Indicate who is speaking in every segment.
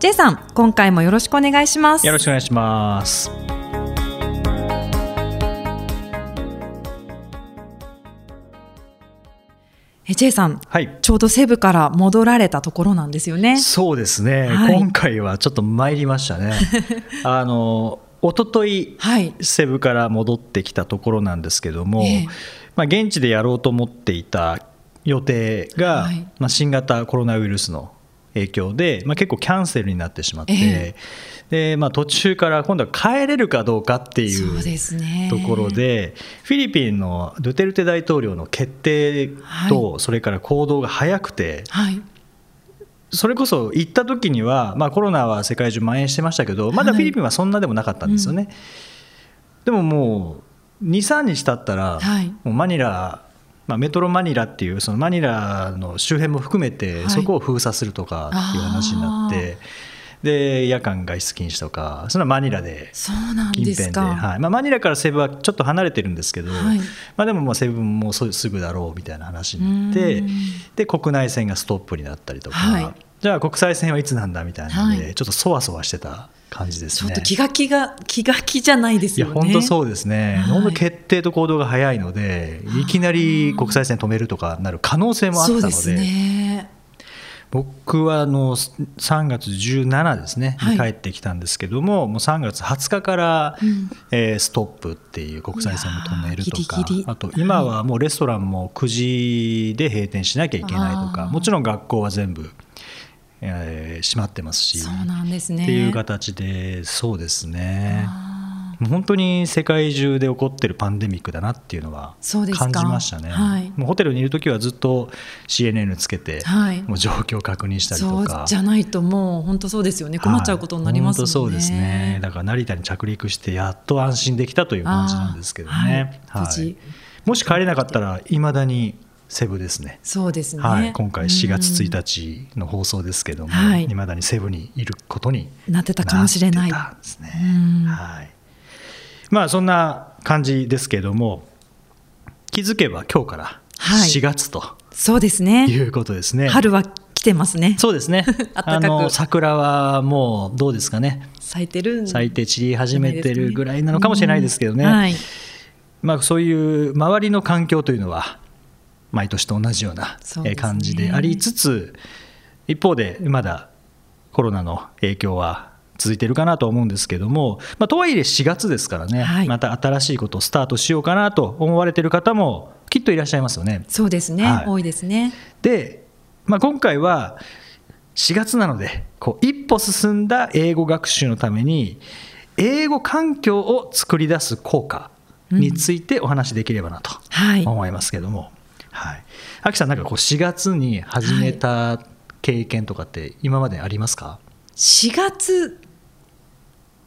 Speaker 1: J さん今回もよろしくお願いします。
Speaker 2: よろしくお願いします。
Speaker 1: え J さん、
Speaker 2: はい。
Speaker 1: ちょうどセブから戻られたところなんですよね。
Speaker 2: そうですね、
Speaker 1: はい。
Speaker 2: 今回はちょっと参りましたね。あの一昨日
Speaker 1: はい。
Speaker 2: セブから戻ってきたところなんですけども、
Speaker 1: ええ。
Speaker 2: まあ、現地でやろうと思っていた予定が、
Speaker 1: はい。
Speaker 2: まあ、新型コロナウイルスの影響で、まあ、結構キャンセルになってしまって、
Speaker 1: え
Speaker 2: でまあ、途中から今度は帰れるかどうかってい
Speaker 1: そう
Speaker 2: ところでフィリピンのドゥテルテ大統領の決定と、それから行動が早くて
Speaker 1: はい。
Speaker 2: それこそ行った時には、まあ、コロナは世界中蔓延してましたけどまだ
Speaker 1: はい
Speaker 2: フィリピンはそんなでもなかったんですよね。でももう23日経ったら、
Speaker 1: はい。
Speaker 2: もうマニラ、まあ、メトロマニラっていうそのマニラの周辺も含めて、
Speaker 1: はい。
Speaker 2: そこを封鎖するとかっていう話になってで夜間外出禁止とかそれはマニラで
Speaker 1: そうなん
Speaker 2: 近辺で、はい。まあ、マニラからセブはちょっと離れてるんですけど、
Speaker 1: はい。
Speaker 2: まあ、でもまあセブンもそうすぐだろうみたいな話になってで国内線がストップになったりとか、
Speaker 1: はい
Speaker 2: じゃあ国際線はいつなんだみたいなので、
Speaker 1: はい。
Speaker 2: ちょっとそわそわしてた感じですね。
Speaker 1: ちょっと気が気が気が気じゃないです
Speaker 2: いや
Speaker 1: よね
Speaker 2: 本当そうですね、
Speaker 1: はい。
Speaker 2: 本当決定と行動が早いので、いきなり国際線止めるとかなる可能性もあったので、
Speaker 1: そうですね。
Speaker 2: 僕はあの3月17ですね、
Speaker 1: はい。
Speaker 2: に帰ってきたんですけども、もう3月20日から、
Speaker 1: うん。
Speaker 2: えーストップっていう国際線も止めるとかあと今はもうレストランも9時で閉店しなきゃいけないとか
Speaker 1: あー。
Speaker 2: もちろん学校は全部、えー閉まってますし
Speaker 1: そうなんですね。
Speaker 2: っていう形でそうですね。本当に世界中で起こってるパンデミックだなっていうのは感じましたね。
Speaker 1: はい。
Speaker 2: もうホテルにいる時はずっと CNN つけて、
Speaker 1: はい。
Speaker 2: もう状況を確認したりとか。
Speaker 1: じゃないともう本当そうですよね。困っちゃうことになりますもんね、
Speaker 2: はいそうですね。だから成田に着陸してやっと安心できたという感じなんですけどね、
Speaker 1: はい。
Speaker 2: もし帰れなかったらいまだにセブですね。
Speaker 1: そうですね、
Speaker 2: はい、今回4月
Speaker 1: うん
Speaker 2: 1日の放送ですけども、
Speaker 1: はい。
Speaker 2: いまだにセブにいることに
Speaker 1: なってたかもしれない
Speaker 2: はい、まあそんな感じですけども気づけば今日から
Speaker 1: はい。
Speaker 2: 4月と
Speaker 1: そうですね。
Speaker 2: いうことですね、
Speaker 1: 春は来てますね。
Speaker 2: そうですね。あの桜はもうどうですかね。
Speaker 1: 咲いてる。ん
Speaker 2: 咲いて散り始めてるぐらいなのかもしれないですけどね、
Speaker 1: うんはい、
Speaker 2: まあ、そういう周りの環境というのは毎年と同じような感じでありつつ、一方でまだコロナの影響は続いているかなと思うんですけども、まあ、とはいえ4月ですからね、
Speaker 1: はい。
Speaker 2: また新しいことをスタートしようかなと思われている方もきっといらっしゃいますよね。
Speaker 1: そうですね、
Speaker 2: はい。
Speaker 1: 多いですね。
Speaker 2: で、まあ、今回は4月なのでこう一歩進んだ英語学習のために英語環境を作り出す効果についてお話しできればなと
Speaker 1: はい。
Speaker 2: 思いますけども、はい、秋さんなんかこう4月に始めた経験とかって今までありますか、
Speaker 1: 4月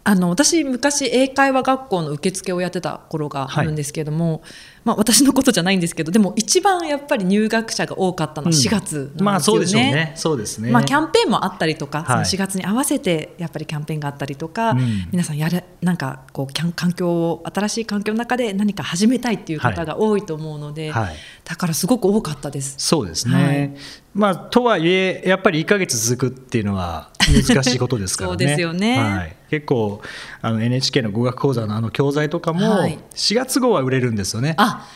Speaker 1: あの私昔英会話学校の受付をやってた頃があるんですけれども、まあ、私のことじゃないんですけどでも一番やっぱり入学者が多かったのは4月なんですよね。
Speaker 2: まあそうでしょうね。そうですね、
Speaker 1: まあ、キャンペーンもあったりとか、
Speaker 2: はい。
Speaker 1: その4月に合わせてやっぱりキャンペーンがあったりとか、
Speaker 2: うん。
Speaker 1: 皆さんやるなんかこうキャン環境を新しい環境の中で何か始めたいっていう方が多いと思うので、
Speaker 2: はい。
Speaker 1: だからすごく多かったです。
Speaker 2: そうですね、
Speaker 1: はい。
Speaker 2: まあ、とはいえやっぱり1か月続くっていうのは難しいことですからね。
Speaker 1: そうですよね。
Speaker 2: はい、結構あの NHK の語学講座のあの教材とかも
Speaker 1: はい。
Speaker 2: 4月号は売れるんですよね、
Speaker 1: あ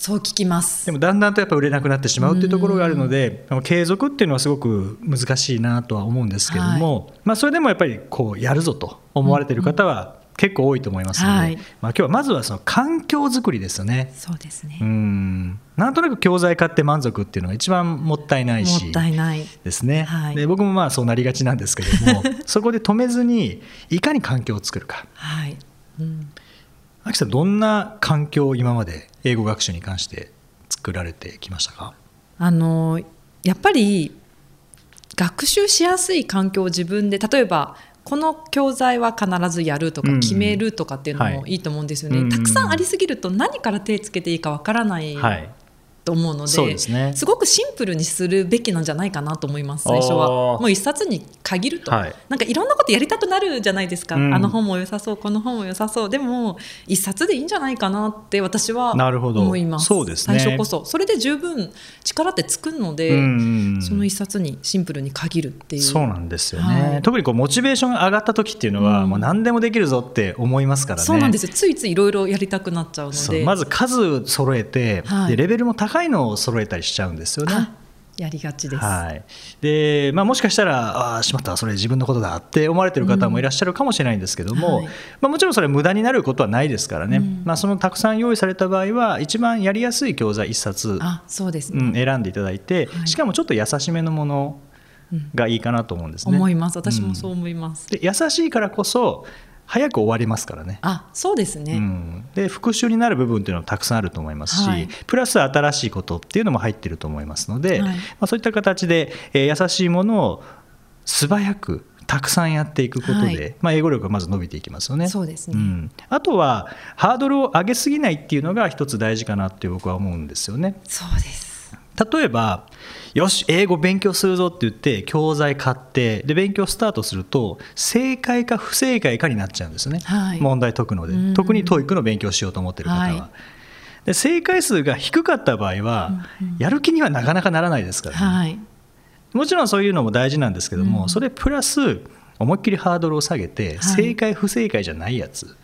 Speaker 1: そう聞きます。
Speaker 2: でもだんだんとやっぱ売れなくなってしまうっていうところがあるので継続っていうのはすごく難しいなとは思うんですけども、まあ、それでもやっぱりこうやるぞと思われている方は結構多いと思いますので、
Speaker 1: はい。
Speaker 2: まあ、今日はまずはその環境づくりですよね。
Speaker 1: そうですね、
Speaker 2: うん。なんとなく教材買って満足っていうのが一番もったいないし。
Speaker 1: もったいない。
Speaker 2: ですね、
Speaker 1: はい。
Speaker 2: で僕もまあそうなりがちなんですけども そこで止めずにいかに環境を作るか。
Speaker 1: はい、うん、
Speaker 2: 秋さんどんな環境を今まで英語学習に関して作られてきましたか？
Speaker 1: あのやっぱり学習しやすい環境を自分で例えばこの教材は必ずやるとか
Speaker 2: うん。
Speaker 1: 決めるとかっていうの
Speaker 2: はい。
Speaker 1: もいいと思うんですよね、
Speaker 2: うん。
Speaker 1: たくさんありすぎると何から手つけていいかわからないと思うので,、
Speaker 2: そうですね。
Speaker 1: ごくシンプルにするべきなんじゃないかなと思います最初は。もう一冊に限ると、
Speaker 2: はい。
Speaker 1: なんかいろんなことやりたくなるじゃないですか、
Speaker 2: うん。
Speaker 1: あの本も良さそうこの本も良さそう。でも一冊でいいんじゃないかなって私は
Speaker 2: なるほど。
Speaker 1: 思います。
Speaker 2: そうですね。
Speaker 1: 最初こそ。それで十分力ってつくので、
Speaker 2: うん。
Speaker 1: その一冊にシンプルに限るっていう。
Speaker 2: そうなんですよね、
Speaker 1: はい。
Speaker 2: 特にこうモチベーションが上がった時っていうのは、
Speaker 1: うん。
Speaker 2: もう何でもできるぞって思いますからね。
Speaker 1: そうなんです。よついついいろいろやりたくなっちゃうので。
Speaker 2: まず数揃えて、
Speaker 1: はい。
Speaker 2: でレベルも高いのを揃えたりしちゃうんですよね。
Speaker 1: あやりがちです、
Speaker 2: はい。でまあ、もしかしたら、ああ、しまった、それ自分のことだって思われてる方もいらっしゃるかもしれないんですけども、
Speaker 1: はい。
Speaker 2: まあ、もちろんそれは無駄になることはないですからね、
Speaker 1: うん。
Speaker 2: まあ、そのたくさん用意された場合は、一番やりやすい教材1冊、
Speaker 1: あそうですね、
Speaker 2: うん、選んでいただいて、
Speaker 1: はい。
Speaker 2: しかもちょっと優しめのもの
Speaker 1: うん。
Speaker 2: がいいかなと思うんですね。
Speaker 1: 思います。私もそう思います、
Speaker 2: で優しいからこそ早く終わりますからね。
Speaker 1: あそうですね、
Speaker 2: うん、で復習になる部分っていうのはたくさんあると思いますし、
Speaker 1: はい。
Speaker 2: プラス新しいことっていうのも入ってると思いますので、
Speaker 1: はい。
Speaker 2: まあ、そういった形で、えー優しいものを素早くたくさんやっていくことで、
Speaker 1: はい。
Speaker 2: まあ、英語力がまず伸びていきますよね。
Speaker 1: そうですね。
Speaker 2: ん、あとはハードルを上げすぎないっていうのが一つ大事かなって僕は思うんですよね。
Speaker 1: そうです
Speaker 2: 例えばよし英語勉強するぞって言って教材買ってで勉強スタートすると正解か不正解かになっちゃうんですよね、
Speaker 1: はい。
Speaker 2: 問題解くので。
Speaker 1: うん。
Speaker 2: 特に TOEIC の勉強しようと思ってる方は、
Speaker 1: はい。
Speaker 2: で正解数が低かった場合は、やる気にはなかなかならないですから、ね。
Speaker 1: はい。
Speaker 2: もちろんそういうのも大事なんですけども、
Speaker 1: うん。
Speaker 2: それプラス思いっきりハードルを下げて、
Speaker 1: はい。
Speaker 2: 正解不正解じゃないやつ。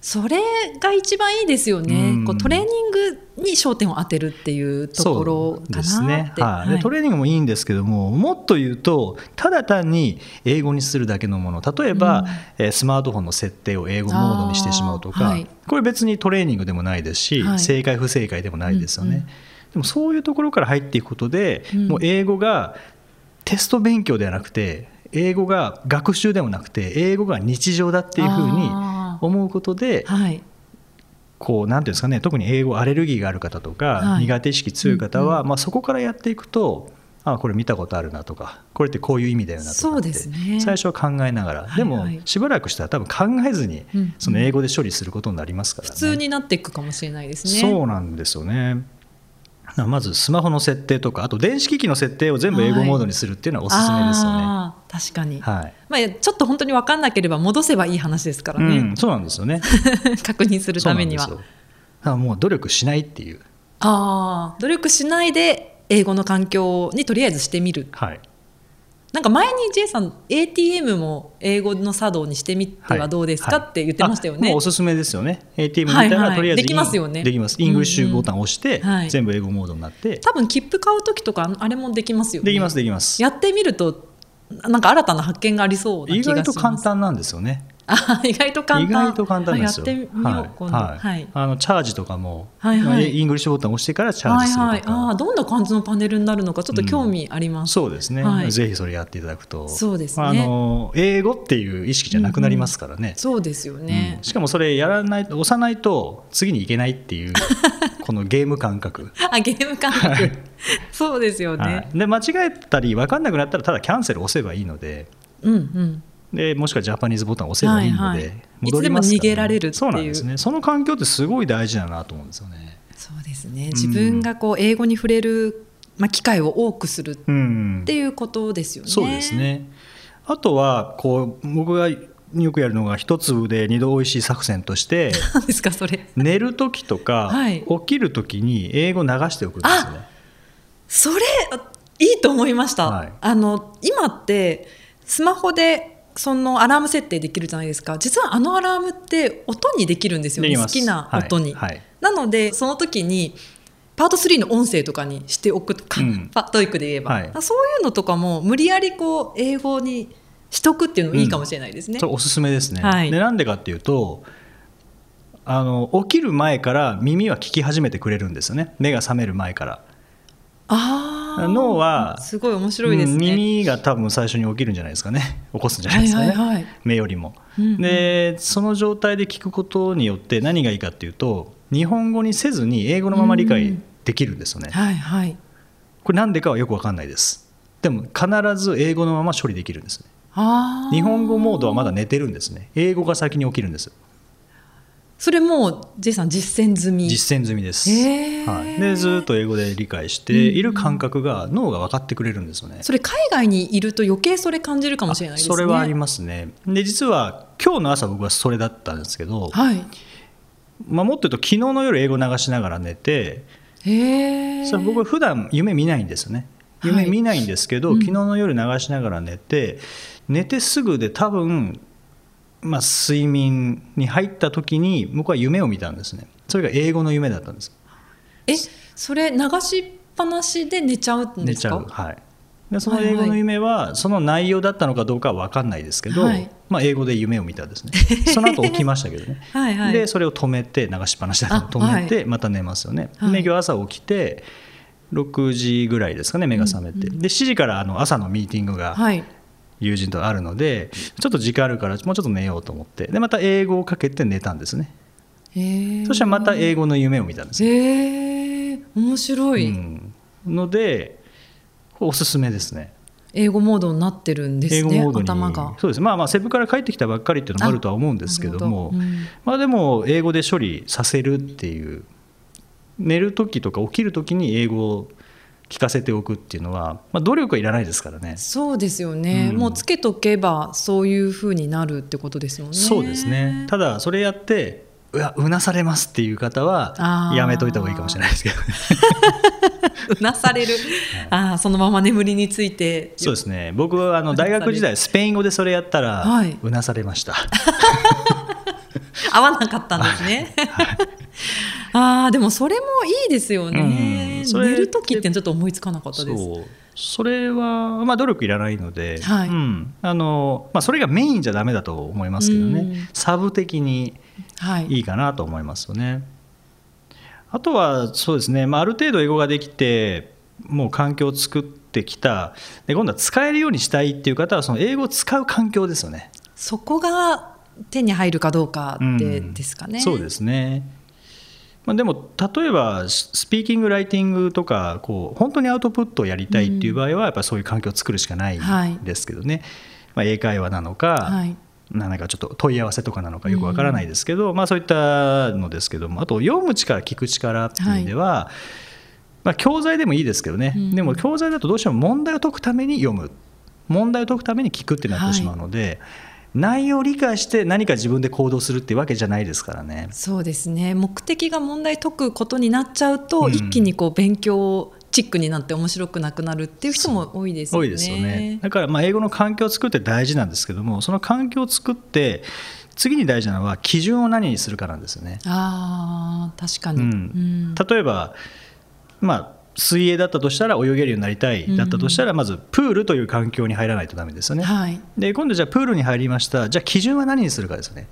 Speaker 1: それが一番いいですよね、
Speaker 2: うん。
Speaker 1: こうトレーニングに焦点を当てるっていうところかなって。
Speaker 2: ね、はい。トレーニングもいいんですけどももっと言うとただ単に英語にするだけのもの例えば、
Speaker 1: うん。
Speaker 2: えースマートフォンの設定を英語モードにしてしまうとか、
Speaker 1: はい。
Speaker 2: これ別にトレーニングでもないですし、
Speaker 1: はい。
Speaker 2: 正解不正解でもないですよね、
Speaker 1: うんうん。
Speaker 2: でもそういうところから入っていくことで、
Speaker 1: うん。
Speaker 2: もう英語がテスト勉強ではなくて英語が学習でもなくて英語が日常だっていうふうに思うことで
Speaker 1: はい
Speaker 2: こうなんていうんですかね特に英語アレルギーがある方とか、
Speaker 1: はい。
Speaker 2: 苦手意識強い方は、まあ、そこからやっていくとあこれ見たことあるなとかこれってこういう意味だよなとか
Speaker 1: そう
Speaker 2: って
Speaker 1: ですね。
Speaker 2: 最初は考えながら、
Speaker 1: はい
Speaker 2: でも
Speaker 1: はい
Speaker 2: しばらくしたら多分考えずに
Speaker 1: うん。
Speaker 2: その英語で処理することになりますからね。
Speaker 1: 普通になっていくかもしれないですね。
Speaker 2: そうなんですよね。まずスマホの設定とかあと電子機器の設定を全部英語モードにするっていうのはおすすめですよね。
Speaker 1: あー確かに、
Speaker 2: はい。
Speaker 1: まあ、ちょっと本当に分かんなければ戻せばいい話ですからね、
Speaker 2: うん、そうなんですよね。
Speaker 1: 確認するためには。
Speaker 2: そうなんですよ。だからもう努力しないっていう。
Speaker 1: ああ努力しないで英語の環境にとりあえずしてみる。
Speaker 2: はい。
Speaker 1: なんか前に J さん ATM も英語の作動にしてみてはどうですか、
Speaker 2: はい。
Speaker 1: って言ってましたよね、
Speaker 2: あもうおすすめですよね。ATM 見た
Speaker 1: いはい。
Speaker 2: とりあえず
Speaker 1: できますよね。
Speaker 2: できます。イングリッシュボタンを押して、
Speaker 1: はい。
Speaker 2: 全部英語モードになって、
Speaker 1: 多分切符買う時とかあれもできますよね。
Speaker 2: できますできます。
Speaker 1: やってみるとなんか新たな発見がありそうな
Speaker 2: 意
Speaker 1: 気がします
Speaker 2: 外と簡単なんですよね。
Speaker 1: あ意外と簡単。
Speaker 2: 意外と簡単ですよ。
Speaker 1: あやってみよう、
Speaker 2: あのチャージとかも、
Speaker 1: はいはい。
Speaker 2: イングリッシュボタンを押してからチャージするとか。
Speaker 1: はいはい、ああどんな感じのパネルになるのかちょっと興味あります、
Speaker 2: そうですね、
Speaker 1: はい。
Speaker 2: ぜひそれやっていただくと
Speaker 1: そうですね。
Speaker 2: あの英語っていう意識じゃなくなりますからね、
Speaker 1: そうですよね。
Speaker 2: うん、しかもそれやらない押さないと次に行けないっていう このゲーム感覚、
Speaker 1: あゲーム感覚。そうですよね、
Speaker 2: はい、で間違えたり分かんなくなったらただキャンセル押せばいいので。
Speaker 1: うんうん
Speaker 2: でもしくはジャパニーズボタンを押せばいいので、
Speaker 1: はいはい。
Speaker 2: 戻りますから
Speaker 1: いつでも逃げられるっていう。
Speaker 2: そうなんですね。その環境ってすごい大事だなと思うんですよね。
Speaker 1: そうですね。自分がこう英語に触れる、まあ、機会を多くするっ
Speaker 2: うん
Speaker 1: ていうことですよね。
Speaker 2: そうですね。あとはこう僕がよくやるのが一粒で二度おいしい作戦として
Speaker 1: 何ですかそれ。
Speaker 2: 寝る時とか、
Speaker 1: はい。
Speaker 2: 起きる時に英語流しておくんですよね。
Speaker 1: それあいいと思いました、
Speaker 2: はい。
Speaker 1: あの今ってスマホでそのアラーム設定できるじゃないですか。実はあのアラームって音にできるんですよね。好きな音に、
Speaker 2: はい。はい。
Speaker 1: なのでその時にパート3の音声とかにしておくとか、
Speaker 2: うん。
Speaker 1: パトイックで言えば、
Speaker 2: はい。
Speaker 1: そういうのとかも無理やりこう英語にしとくっていうのもいいかもしれないですね。
Speaker 2: それおすすめですね。
Speaker 1: はい。
Speaker 2: でなんでかっていうとあの起きる前から耳は聞き始めてくれるんですよね。目が覚める前から。
Speaker 1: あー
Speaker 2: 脳は
Speaker 1: すごい面白いです
Speaker 2: うん
Speaker 1: ね。
Speaker 2: 耳が多分最初に起きるんじゃないですかね 起こすんじゃないですかね、
Speaker 1: はいはいはい
Speaker 2: 目よりも。
Speaker 1: うんうん
Speaker 2: でその状態で聞くことによって何がいいかっていうと日本語にせずに英語のまま理解できるんですよね。
Speaker 1: はいはい。
Speaker 2: これなんでかはよくわかんないです。でも必ず英語のまま処理できるんですね。日本語モードはまだ寝てるんですね英語が先に起きるんです
Speaker 1: それもう J さん実践済み？
Speaker 2: 実践済みです、
Speaker 1: へー。
Speaker 2: はい、でずっと英語で理解している感覚が脳が分かってくれるんですよね、
Speaker 1: それ海外にいると余計それ感じるかもしれないですね。
Speaker 2: それはありますね。で実は今日の朝僕はそれだったんですけど、
Speaker 1: はい。
Speaker 2: まあ、もっと言うと昨日の夜英語流しながら寝てそれ僕は普段夢見ないんですよね。
Speaker 1: はい
Speaker 2: 夢見ないんですけど、
Speaker 1: うん。
Speaker 2: 昨日の夜流しながら寝て寝てすぐで多分、まあ、睡眠に入った時に僕は夢を見たんですね。それが英語の夢だったんです。
Speaker 1: えそれ流しっぱなしで寝ちゃうん
Speaker 2: 寝ち
Speaker 1: ですか？
Speaker 2: ゃう。はい。でその英語の夢はその内容だったのかどうかは分かんないですけど、
Speaker 1: はい。
Speaker 2: まあ、英語で夢を見たんですね。その後起きましたけどね。
Speaker 1: はいはい。
Speaker 2: でそれを止めて流しっぱなしだと止めてまた寝ますよね、
Speaker 1: はい。
Speaker 2: で今日朝起きて6時ぐらいですかね目が覚めて、で7時からあの朝のミーティングが
Speaker 1: はい
Speaker 2: 友人とあるのでちょっと時間あるからもうちょっと寝ようと思ってでまた英語をかけて寝たんですね。
Speaker 1: へえ
Speaker 2: そしたらまた英語の夢を見たんです
Speaker 1: え面白い、
Speaker 2: うん、のでおすすめですね。
Speaker 1: 英語モードになってるんですね
Speaker 2: 英語モードに。
Speaker 1: 頭が。
Speaker 2: そうです。まあまあセブから帰ってきたばっかりっていうのもあるとは思うんですけども
Speaker 1: ど。うん。
Speaker 2: まあでも英語で処理させるっていう寝る時とか起きる時に英語を聞かせておくっていうのは、まあ、努力はいらないですからね。
Speaker 1: そうですよね、
Speaker 2: うん。
Speaker 1: もうつけとけばそういうふうになるってことですよね。
Speaker 2: そうですね。ただそれやってうわうなされますっていう方はやめといた方がいいかもしれないですけどね。
Speaker 1: うなされる、ああそのまま眠りについて。
Speaker 2: そうですね。僕はあの大学時代スペイン語でそれやったら、
Speaker 1: はい。う
Speaker 2: なされました。
Speaker 1: 合わなかったんですね、ああでもそれもいいですよね、
Speaker 2: うん。それ
Speaker 1: 寝る時ってちょっと思いつかなかったです。
Speaker 2: それは、まあ、努力いらないので、
Speaker 1: はい。
Speaker 2: うん。あのまあ、それがメインじゃダメだと思いますけどね、
Speaker 1: うん。
Speaker 2: サブ的に
Speaker 1: はい。
Speaker 2: いいかなと思いますよね。あとはそうですね、まあ、ある程度英語ができてもう環境を作ってきた。で今度は使えるようにしたいっていう方はその英語を使う環境ですよね。
Speaker 1: そこが手に入るかどうかって
Speaker 2: うん。
Speaker 1: ですかね、
Speaker 2: そうですね。まあ、でも例えばススピーキングライティングとかこう本当にアウトプットをやりたいっていう場合はやっぱりそういう環境を作るしかない
Speaker 1: はい。
Speaker 2: んですけどね、まあ、英会話なのか、
Speaker 1: はい。
Speaker 2: なんかちょっと問い合わせとかなのかよくわからないですけど、まあ、そういったのですけどもあと読む力聞く力っていう意味では、まあ、教材でもいいですけどね、
Speaker 1: うん
Speaker 2: でも教材だとどうしても問題を解くために読む。問題を解くために聞くってなってしまうので、内容を理解して何か自分で行動するっていうわけじゃないですからね。
Speaker 1: そうですね。目的が問題解くことになっちゃうと、
Speaker 2: うん。
Speaker 1: 一気にこう勉強チックになって面白くなくなるっていう人も多いですよね。
Speaker 2: 多いですよね。だからまあ英語の環境を作って大事なんですけどもその環境を作って次に大事なのは基準を何にするかなんですよね。
Speaker 1: あー確かに、
Speaker 2: うん。
Speaker 1: うん。
Speaker 2: 例えば、まあ、水泳だったとしたら泳げるようになりたいだったとしたらまずプールという環境に入らないとダメですよね。
Speaker 1: はい。
Speaker 2: で今度じゃあプールに入りました。じゃあ基準は何にするかですよね。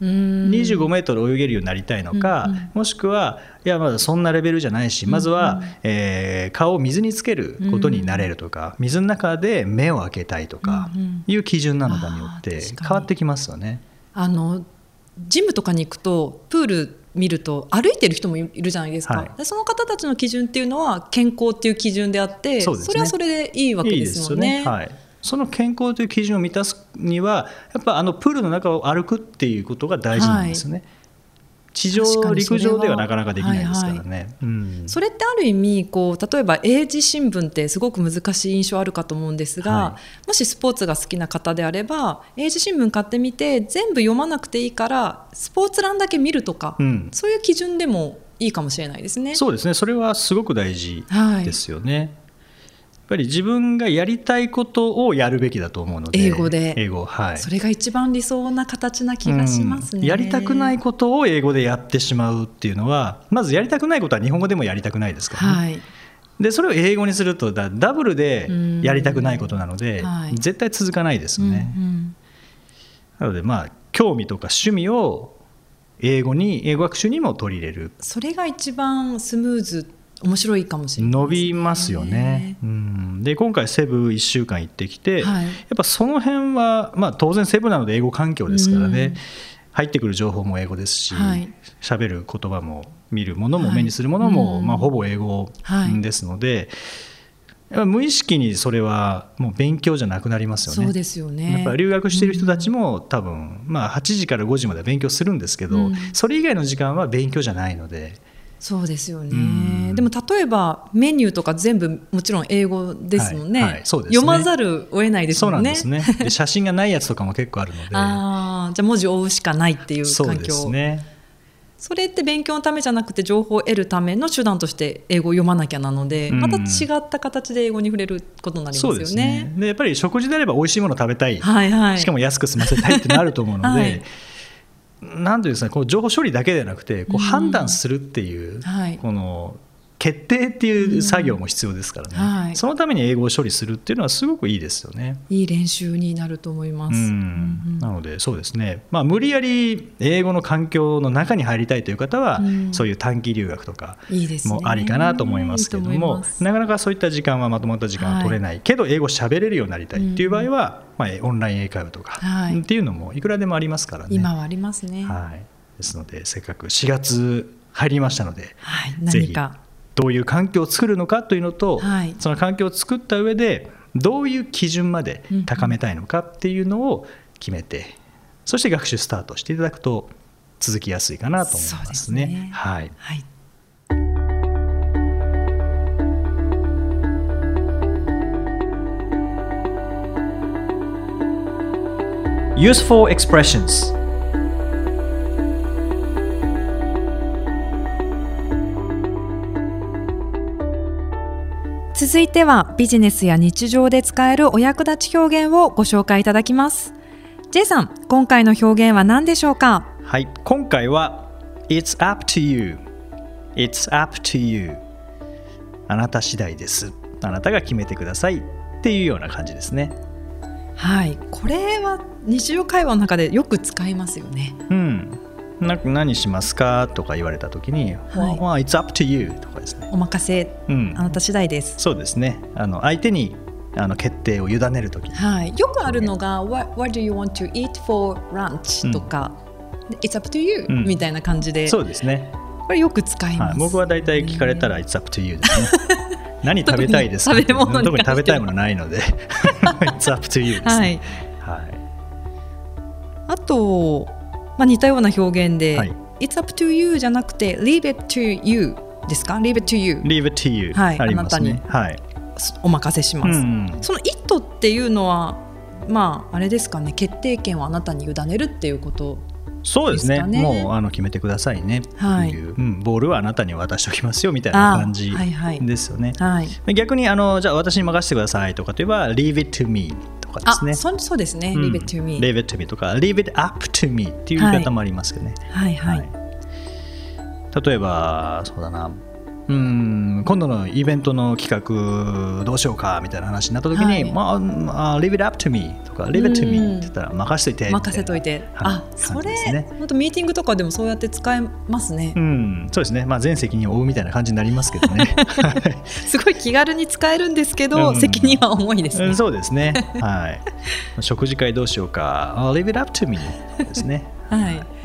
Speaker 1: うん。
Speaker 2: 25メートル泳げるようになりたいのか、
Speaker 1: うんうん。
Speaker 2: もしくはいやまだそんなレベルじゃないしまずは、えー顔を水につけることになれるとか、水の中で目を開けたいとか
Speaker 1: うんうん。
Speaker 2: いう基準なのかによって変わってきますよね。
Speaker 1: あのジムとかに行くとプール見ると歩いてる人もいるじゃないですか、
Speaker 2: はい。
Speaker 1: でその方たちの基準っていうのは健康っていう基準であって
Speaker 2: ね。
Speaker 1: れはそれでいいわけですもんね。
Speaker 2: いいね。はい、その健康という基準を満たすにはやっぱあのプールの中を歩くっていうことが大事なんですよね。地上陸上ではなかなかできないですからね。うん
Speaker 1: それってある意味こう例えば英字新聞ってすごく難しい印象あるかと思うんですが、
Speaker 2: は
Speaker 1: もしスポーツが好きな方であれば英字新聞買ってみて全部読まなくていいからスポーツ欄だけ見るとか、
Speaker 2: うん
Speaker 1: そういう基準でもいいかもしれないですね。
Speaker 2: そうですねそれはすごく大事
Speaker 1: はい
Speaker 2: ですよね。やっぱり自分がやりたいことをやるべきだと思うので。
Speaker 1: 英語で。
Speaker 2: 英語はい。
Speaker 1: それが一番理想な形な気がしますね。
Speaker 2: うん。やりたくないことを英語でやってしまうっていうのはまずやりたくないことは日本語でもやりたくないですからね。
Speaker 1: はい、
Speaker 2: でそれを英語にするとだダブルでやりたくないことなので、
Speaker 1: うんはい。
Speaker 2: 絶対続かないですよね。
Speaker 1: うんうん。
Speaker 2: なのでまあ興味とか趣味を英語に英語学習にも取り入れる。
Speaker 1: それが一番スムーズ面白いかもしれないね。
Speaker 2: びますよね。うん、で今回セブ1週間行ってきて、
Speaker 1: はい。
Speaker 2: やっぱその辺は、まあ、当然セブなので英語環境ですからね、
Speaker 1: うん。
Speaker 2: 入ってくる情報も英語ですし
Speaker 1: はい。
Speaker 2: 喋、る言葉も見るものも
Speaker 1: はい。
Speaker 2: 目にするものも、
Speaker 1: うん。
Speaker 2: まあ、ほぼ英語
Speaker 1: はい。
Speaker 2: ですので、無意識にそれはもう勉強じゃなくなりますよね。
Speaker 1: そうですよね。
Speaker 2: やっぱ留学してる人たちも多分、まあ、8時から5時まで勉強するんですけど、
Speaker 1: うん。
Speaker 2: それ以外の時間は勉強じゃないので、
Speaker 1: そうですよね、
Speaker 2: うん。
Speaker 1: でも例えばメニューとか全部もちろん英語ですもんね,、
Speaker 2: はい。はい。そうですね。
Speaker 1: 読まざるを得ないです
Speaker 2: そう
Speaker 1: もね
Speaker 2: なんんですね。で写真がないやつとかも結構あるので。
Speaker 1: ああじゃあ文字を追うしかないっていう
Speaker 2: そう
Speaker 1: 環境
Speaker 2: ですね。
Speaker 1: それって勉強のためじゃなくて情報を得るための手段として英語を読まなきゃなので、
Speaker 2: うん。
Speaker 1: また違った形で英語に触れることになりますよね。
Speaker 2: そうですね。でやっぱり食事であれば美味しいものを食べたい、
Speaker 1: はいはい、
Speaker 2: しかも安く済ませたいってなると思うので、
Speaker 1: はい
Speaker 2: なんていうんですかね、こう情報処理だけではなくて、こう
Speaker 1: うん。
Speaker 2: 判断するっていう、
Speaker 1: はい。
Speaker 2: この決定っていう作業も必要ですからね、
Speaker 1: うん。はい。
Speaker 2: そのために英語を処理するっていうのはすごくいいですよね。
Speaker 1: いい練習になると思います。
Speaker 2: うん。
Speaker 1: うん
Speaker 2: なのでそうですね、まあ、無理やり英語の環境の中に入りたいという方は、
Speaker 1: うん。
Speaker 2: そういう短期留学とかもありかなと思いますけれども
Speaker 1: います。
Speaker 2: なかなかそういった時間はまとまった時間は取れない、けど英語喋れるようになりたいっていう場合は、まあ、オンライン英会話とか、
Speaker 1: はい。
Speaker 2: っていうのもいくらでもありますからね。
Speaker 1: 今はありますね。はい、
Speaker 2: はい、ですのでせっかく4月入りましたのでぜひ
Speaker 1: 何か
Speaker 2: どういう環境を作るのかというのと、
Speaker 1: はい。
Speaker 2: その環境を作った上でどういう基準まで高めたいのかっていうのを決めて、そして学習スタートしていただくと続きやすいかなと思いますね。
Speaker 1: すね。
Speaker 2: はい、
Speaker 1: はい。
Speaker 2: Useful expressions
Speaker 1: 続いてはビジネスや日常で使えるお役立ち表現をご紹介いただきます。J さん、今回の表現は何でしょうか？
Speaker 2: はい、今回は It's up to you. It's up to you. あなた次第です。あなたが決めてください。っていうような感じですね。
Speaker 1: はい、これは日常会話の中でよく使いますよね。
Speaker 2: うんなんか何しますかとか言われた時に、
Speaker 1: はい。
Speaker 2: It's up to you とかですね。
Speaker 1: お任せ、
Speaker 2: うん。
Speaker 1: あなた次第です。
Speaker 2: そうですね。あの相手にあの決定を委ねる時。に
Speaker 1: はい、よくあるのが、What, what do you want to eat for lunch?、とか、It's up to you、
Speaker 2: うん。
Speaker 1: みたいな感じで、
Speaker 2: そうですね、
Speaker 1: これよく使います。
Speaker 2: はい、僕は大体聞かれたら It's up to you ですね。何食べたいですか？
Speaker 1: 特に
Speaker 2: 特に食べたいものないので It's up to you です
Speaker 1: はい。
Speaker 2: ね、はい。
Speaker 1: あと、まあ、似たような表現で、
Speaker 2: はい。
Speaker 1: It's up to you じゃなくて Leave it to you ですか？Leave it to you
Speaker 2: Leave it to you、
Speaker 1: はい
Speaker 2: ありますね。
Speaker 1: あ
Speaker 2: はい、
Speaker 1: お任せします、
Speaker 2: うん
Speaker 1: その It っていうのはまああれですかね？決定権をあなたに委ねるっていうこと
Speaker 2: そうですね。
Speaker 1: ですかね？
Speaker 2: もうあの決めてくださいね。っていう、
Speaker 1: はい
Speaker 2: うん、ボールはあなたに渡しておきますよみたいな感じ
Speaker 1: あはいはい。
Speaker 2: ですよね、
Speaker 1: はい。
Speaker 2: 逆にあのじゃあ私に任せてくださいとかといえば Leave it to me とかで
Speaker 1: あ
Speaker 2: すね。
Speaker 1: そそうですね、
Speaker 2: うん。
Speaker 1: Leave it to me
Speaker 2: Leave it to me とか Leave it up to me っていう言い方もありますよね、
Speaker 1: はい。はい、
Speaker 2: 例えばそうだなうん今度のイベントの企画どうしようかみたいな話になった時に、
Speaker 1: はい。
Speaker 2: まあ、あ Leave it up to me とか Leave it to me って言ったら任せといて
Speaker 1: 任せといて、
Speaker 2: はい
Speaker 1: あそれ
Speaker 2: ね
Speaker 1: 本当ミーティングとかでもそうやって使えますね、
Speaker 2: うん、そうですね、まあ、全責任を負うみたいな感じになりますけどね。
Speaker 1: すごい気軽に使えるんですけど、
Speaker 2: うん。
Speaker 1: 責任は重いですね、
Speaker 2: うんそうですね、はい。食事会どうしようか、あ leave it up to me ですね。
Speaker 1: はい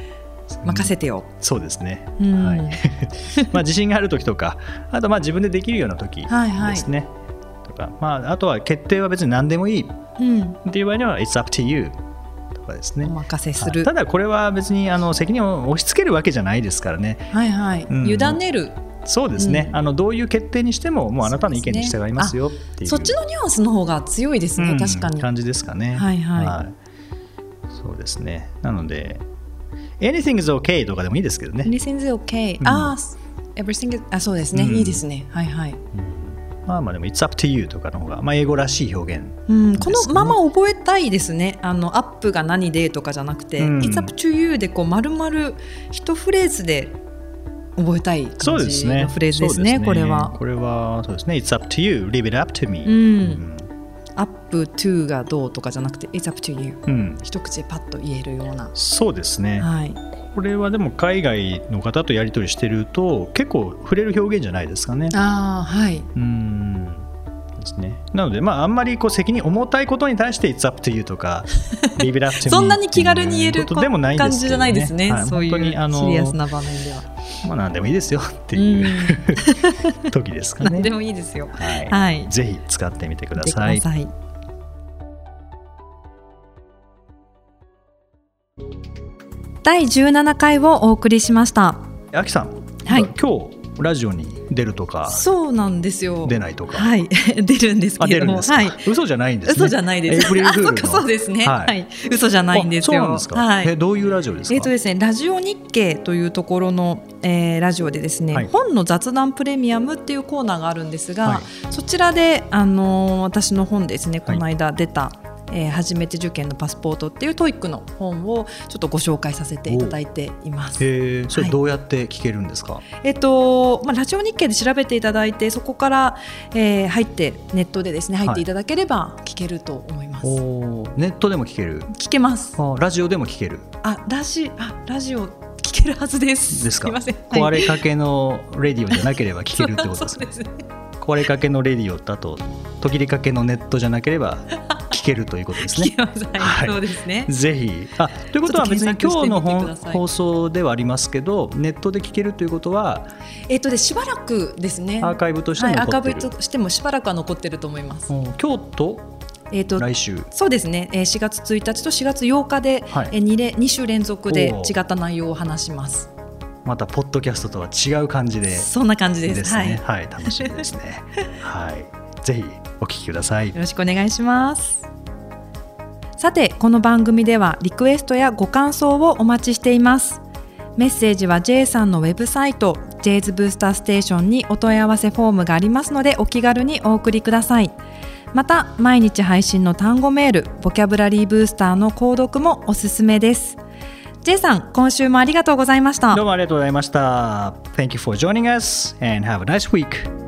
Speaker 1: 任せてよ、
Speaker 2: そうですね。
Speaker 1: うん。
Speaker 2: はい。まあ自信がある時とか、あとまあ自分でできるような時
Speaker 1: はいはい。
Speaker 2: ですね。とか、まああとは決定は別に何でもいい。
Speaker 1: うん、
Speaker 2: っていう場合には It's up to you とかですね。
Speaker 1: お。任せする、
Speaker 2: はい。ただこれは別にあの責任を押し付けるわけじゃないですからね。
Speaker 1: はいはい、
Speaker 2: うん。
Speaker 1: 委ねる。
Speaker 2: そうですね、
Speaker 1: うん。
Speaker 2: あのどういう決定にしてももうあなたの意見に従いますよっていう。
Speaker 1: そっちのニュアンスの方が強いですね、
Speaker 2: うん。
Speaker 1: 確かに。
Speaker 2: 感じですかね。
Speaker 1: はい。はい。
Speaker 2: そうですね。なので、anything is okay とかでもいいですけどね。
Speaker 1: Anything is okay、
Speaker 2: うん
Speaker 1: ああ everything is あそうですね、
Speaker 2: うん
Speaker 1: いいですね。はいはい、
Speaker 2: まあまあでも、it's up to you とかの方が、まあ、英語らしい表現。
Speaker 1: うん、このまま覚えたいですね。あのアップが何でとかじゃなくて、
Speaker 2: うん。
Speaker 1: It's up to you でこう丸々一フレーズで覚えたい
Speaker 2: そう
Speaker 1: 感じ
Speaker 2: ですね。
Speaker 1: のフレーズですね
Speaker 2: そう
Speaker 1: これは。
Speaker 2: これは、そうですね。it's up to you, leave it up to me.
Speaker 1: うん。アップ to がどうとかじゃなくて It's up to you
Speaker 2: うん。
Speaker 1: 一口でパッと言えるような、
Speaker 2: そうですね。
Speaker 1: はい、
Speaker 2: これはでも海外の方とやり取りしてると結構触れる表現じゃないですかね。
Speaker 1: ああはい。
Speaker 2: うん。ですね、なので、まあ、あんまりこう責任重たいことに対して「It's up to you」とか「Leave it up to me」
Speaker 1: そんなに気軽に言える
Speaker 2: ことでもないんですけど、ね、
Speaker 1: 感じじゃないですね、
Speaker 2: はい。
Speaker 1: そういうシ
Speaker 2: 本当にあの
Speaker 1: リアスな場面では。
Speaker 2: まあ何でもいいですよっていう、時ですかね
Speaker 1: 何でもいいですよ。
Speaker 2: はい、
Speaker 1: はい。
Speaker 2: ぜひ使ってみてください
Speaker 1: ださい。第17回をお送りしました。
Speaker 2: あきさん、
Speaker 1: はい
Speaker 2: 今日ラジオに出るとか
Speaker 1: そうなんですよ。
Speaker 2: 出ないとか、
Speaker 1: はい、出るんです
Speaker 2: あ
Speaker 1: けれども、はい。
Speaker 2: 嘘じゃないんですね。
Speaker 1: 嘘じゃないです。
Speaker 2: エイプリルフールの
Speaker 1: あそっかそうですね。
Speaker 2: は
Speaker 1: はい。い、嘘じゃないんですよ。
Speaker 2: あそうなんですか、
Speaker 1: はい。
Speaker 2: えどういうラジオですか？
Speaker 1: えーとですね、ラジオ日経というところの、えーラジオでですね、
Speaker 2: はい。
Speaker 1: 本の雑談プレミアムっていうコーナーがあるんですが、
Speaker 2: はい。
Speaker 1: そちらで、あのー私の本ですね
Speaker 2: はい。
Speaker 1: この間出た、えー初めて受験のパスポートっていう TOEIC の本をちょっとご紹介させていただいています。
Speaker 2: へえそれ
Speaker 1: はい
Speaker 2: どうやって聞けるんですか、
Speaker 1: えっとまあ、ラジオ日経で調べていただいてそこから、えー入ってネットでですね入っていただければ聞けると思います。
Speaker 2: おーネットでも聞ける？
Speaker 1: 聞けます。
Speaker 2: あラジオでも聞ける？
Speaker 1: あラジあラジオ聞けるはずです。
Speaker 2: ですか？
Speaker 1: すいません。
Speaker 2: 壊
Speaker 1: はい
Speaker 2: れかけのレディオじゃなければ聞けるってことです
Speaker 1: そう
Speaker 2: か
Speaker 1: ですね。
Speaker 2: 壊れかけのレディオとあと途切れかけのネットじゃなければ聞けるということですね。
Speaker 1: はい、
Speaker 2: はい
Speaker 1: そうですね。
Speaker 2: ぜひあということは別に今日の放送ではありますけどネットで聞けるということは？
Speaker 1: えっとでしばらくですね。
Speaker 2: アーカイブとして
Speaker 1: はい、アーカイブとしてもしばらくは残ってると思います。
Speaker 2: うん今日と
Speaker 1: えっと
Speaker 2: 来週
Speaker 1: そうですね。えー4月1日と4月8日で、
Speaker 2: はい
Speaker 1: えー 2, 連2週連続で違った内容を話します。
Speaker 2: またポッドキャストとは違う感じで
Speaker 1: そんな感じです。
Speaker 2: ですねはい、楽しみですねはいぜひお聞きください
Speaker 1: よろしくお願いします。さて、この番組ではリクエストやご感想をお待ちしています。メッセージは J さんのウェブサイト J's ブースターステーションにお問い合わせフォームがありますのでお気軽にお送りください。また、毎日配信の単語メール、ボキャブラリーブースターの購読もおすすめです。J さん、今週もありがとうございました
Speaker 2: どう。もありがとうございました Thank you for joining us and have a nice week